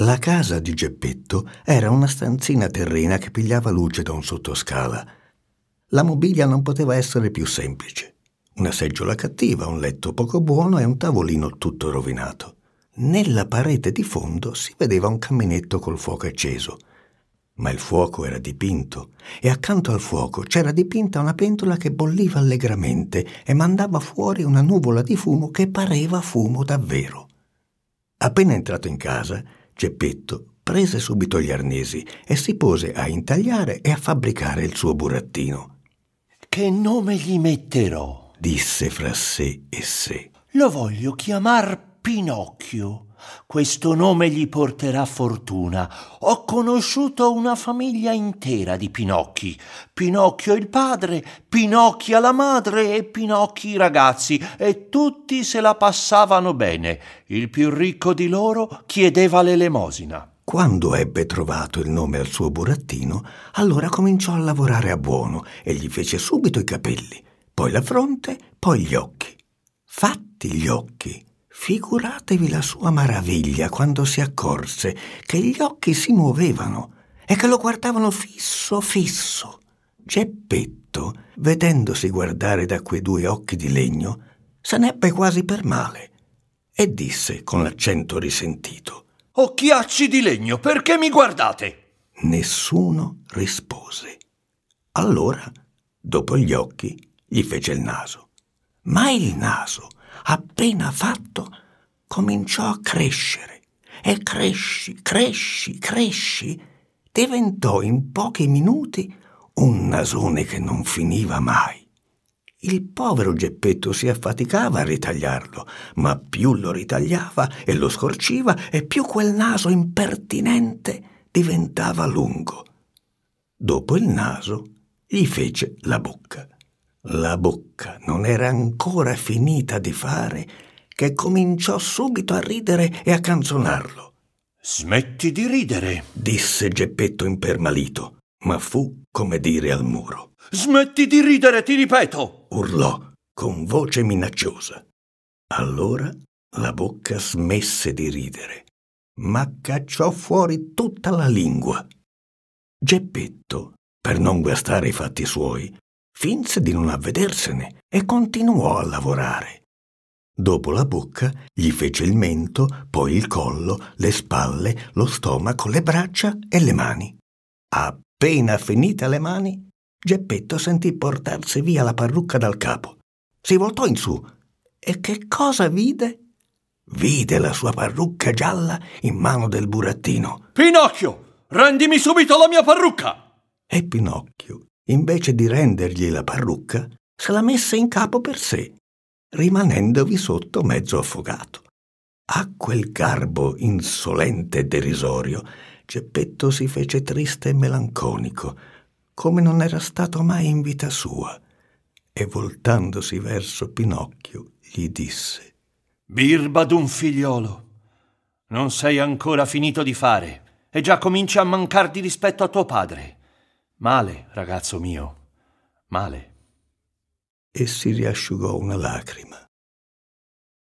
La casa di Geppetto era una stanzina terrena che pigliava luce da un sottoscala. La mobilia non poteva essere più semplice. Una seggiola cattiva, un letto poco buono e un tavolino tutto rovinato. Nella parete di fondo si vedeva un caminetto col fuoco acceso. Ma il fuoco era dipinto e accanto al fuoco c'era dipinta una pentola che bolliva allegramente e mandava fuori una nuvola di fumo che pareva fumo davvero. Appena entrato in casa, Geppetto prese subito gli arnesi e si pose a intagliare e a fabbricare il suo burattino. Che nome gli metterò? disse fra sé e sé. Lo voglio chiamar Pinocchio. Questo nome gli porterà fortuna. Ho conosciuto una famiglia intera di Pinocchi. Pinocchio il padre, Pinocchia la madre e Pinocchi i ragazzi, e tutti se la passavano bene. Il più ricco di loro chiedeva l'elemosina. Quando ebbe trovato il nome al suo burattino, allora cominciò a lavorare a buono e gli fece subito i capelli, poi la fronte, poi gli occhi. Fatti gli occhi, Figuratevi la sua maraviglia quando si accorse che gli occhi si muovevano e che lo guardavano fisso, fisso. Geppetto, vedendosi guardare da quei due occhi di legno, se n'ebbe quasi per male e disse con l'accento risentito: Occhiacci di legno, perché mi guardate? Nessuno rispose. Allora, dopo gli occhi, gli fece il naso. Ma il naso appena fatto, cominciò a crescere e cresci, cresci, cresci, diventò in pochi minuti un nasone che non finiva mai. Il povero Geppetto si affaticava a ritagliarlo, ma più lo ritagliava e lo scorciva e più quel naso impertinente diventava lungo. Dopo il naso gli fece la bocca. La bocca non era ancora finita di fare che cominciò subito a ridere e a canzonarlo. Smetti di ridere, disse Geppetto impermalito, ma fu come dire al muro. Smetti di ridere, ti ripeto! urlò con voce minacciosa. Allora la bocca smesse di ridere, ma cacciò fuori tutta la lingua. Geppetto, per non guastare i fatti suoi, finse di non avvedersene e continuò a lavorare. Dopo la bocca gli fece il mento, poi il collo, le spalle, lo stomaco, le braccia e le mani. Appena finite le mani, Geppetto sentì portarsi via la parrucca dal capo. Si voltò in su e che cosa vide? Vide la sua parrucca gialla in mano del burattino. Pinocchio, rendimi subito la mia parrucca! E Pinocchio invece di rendergli la parrucca, se la messe in capo per sé, rimanendovi sotto mezzo affogato. A quel garbo insolente e derisorio, Geppetto si fece triste e melanconico, come non era stato mai in vita sua, e voltandosi verso Pinocchio gli disse Birba d'un figliolo, non sei ancora finito di fare e già cominci a mancar di rispetto a tuo padre. Male, ragazzo mio, male. E si riasciugò una lacrima.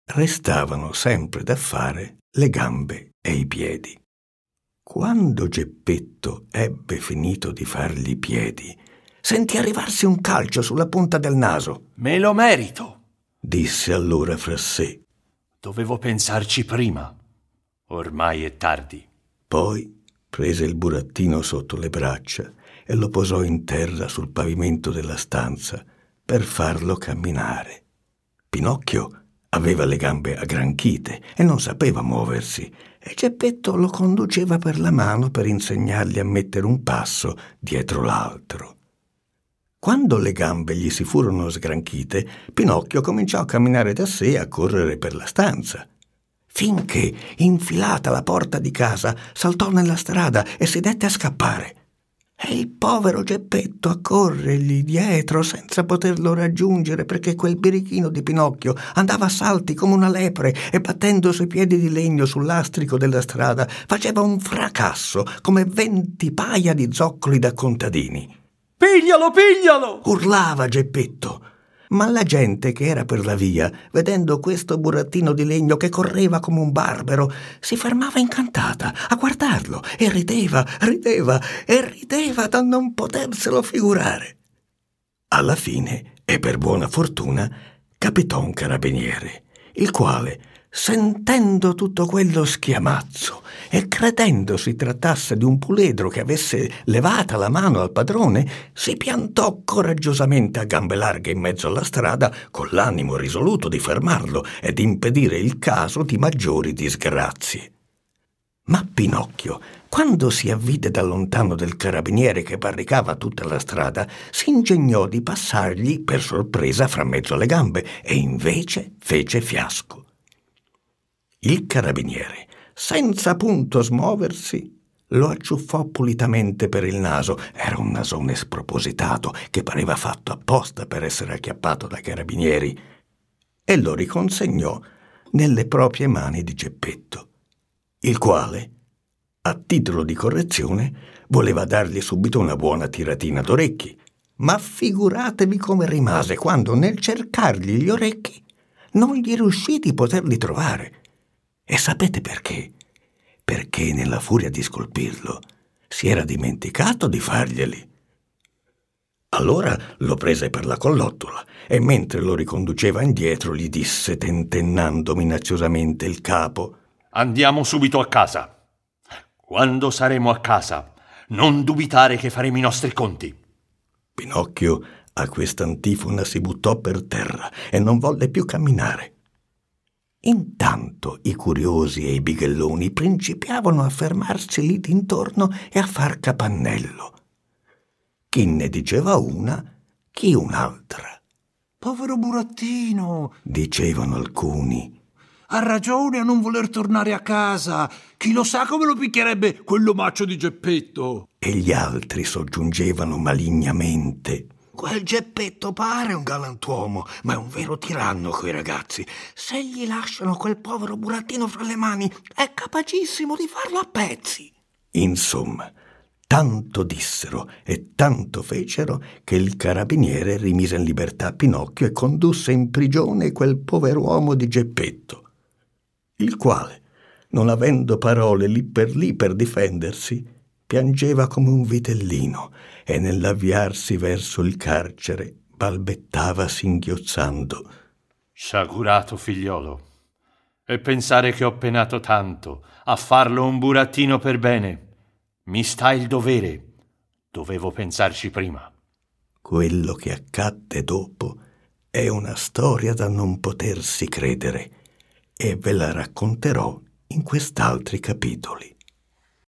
Restavano sempre da fare le gambe e i piedi. Quando Geppetto ebbe finito di fargli i piedi, sentì arrivarsi un calcio sulla punta del naso. Me lo merito, disse allora fra sé. Dovevo pensarci prima. Ormai è tardi. Poi prese il burattino sotto le braccia e lo posò in terra sul pavimento della stanza per farlo camminare. Pinocchio aveva le gambe aggranchite e non sapeva muoversi, e Geppetto lo conduceva per la mano per insegnargli a mettere un passo dietro l'altro. Quando le gambe gli si furono sgranchite, Pinocchio cominciò a camminare da sé e a correre per la stanza. Finché, infilata la porta di casa, saltò nella strada e si dette a scappare. E il povero Geppetto a corrergli dietro senza poterlo raggiungere perché quel birichino di Pinocchio andava a salti come una lepre e battendo sui piedi di legno sull'astrico della strada faceva un fracasso come venti paia di zoccoli da contadini. Piglialo, piglialo! urlava Geppetto. ma la gente che era per la via, vedendo questo burattino di legno che correva come un barbero, si fermava incantata a guardarlo e rideva, rideva e rideva da non poterselo figurare. Alla fine, e per buona fortuna, capitò un carabiniere, il quale, sentendo tutto quello schiamazzo e credendo si trattasse di un puledro che avesse levata la mano al padrone, si piantò coraggiosamente a gambe larghe in mezzo alla strada con l'animo risoluto di fermarlo ed impedire il caso di maggiori disgrazie. Ma Pinocchio, quando si avvide da lontano del carabiniere che barricava tutta la strada, si ingegnò di passargli per sorpresa fra mezzo alle gambe e invece fece fiasco. Il carabiniere, senza punto smuoversi, lo acciuffò pulitamente per il naso. Era un nasone spropositato che pareva fatto apposta per essere acchiappato dai carabinieri e lo riconsegnò nelle proprie mani di Geppetto, il quale, a titolo di correzione, voleva dargli subito una buona tiratina d'orecchi. Ma figuratevi come rimase quando nel cercargli gli orecchi non gli riuscì di poterli trovare. E sapete perché? Perché nella furia di scolpirlo si era dimenticato di farglieli. Allora lo prese per la collottola e mentre lo riconduceva indietro gli disse tentennando minaziosamente il capo Andiamo subito a casa. Quando saremo a casa, non dubitare che faremo i nostri conti. Pinocchio a quest'antifona si buttò per terra e non volle più camminare. Intanto i curiosi e i bighelloni principiavano a fermarsi lì d'intorno e a far capannello. Chi ne diceva una, chi un'altra. Povero burattino, dicevano alcuni. Ha ragione a non voler tornare a casa. Chi lo sa come lo picchierebbe quell'omaccio di Geppetto. E gli altri soggiungevano malignamente. Quel Geppetto pare un galantuomo, ma è un vero tiranno coi ragazzi. Se gli lasciano quel povero burattino fra le mani, è capacissimo di farlo a pezzi. Insomma, tanto dissero e tanto fecero che il carabiniere rimise in libertà Pinocchio e condusse in prigione quel pover'uomo di Geppetto, il quale, non avendo parole lì per lì per difendersi, piangeva come un vitellino e nell'avviarsi verso il carcere balbettava singhiozzando. Sciagurato figliolo, e pensare che ho penato tanto a farlo un burattino per bene. Mi sta il dovere. Dovevo pensarci prima. Quello che accadde dopo è una storia da non potersi credere e ve la racconterò in quest'altri capitoli.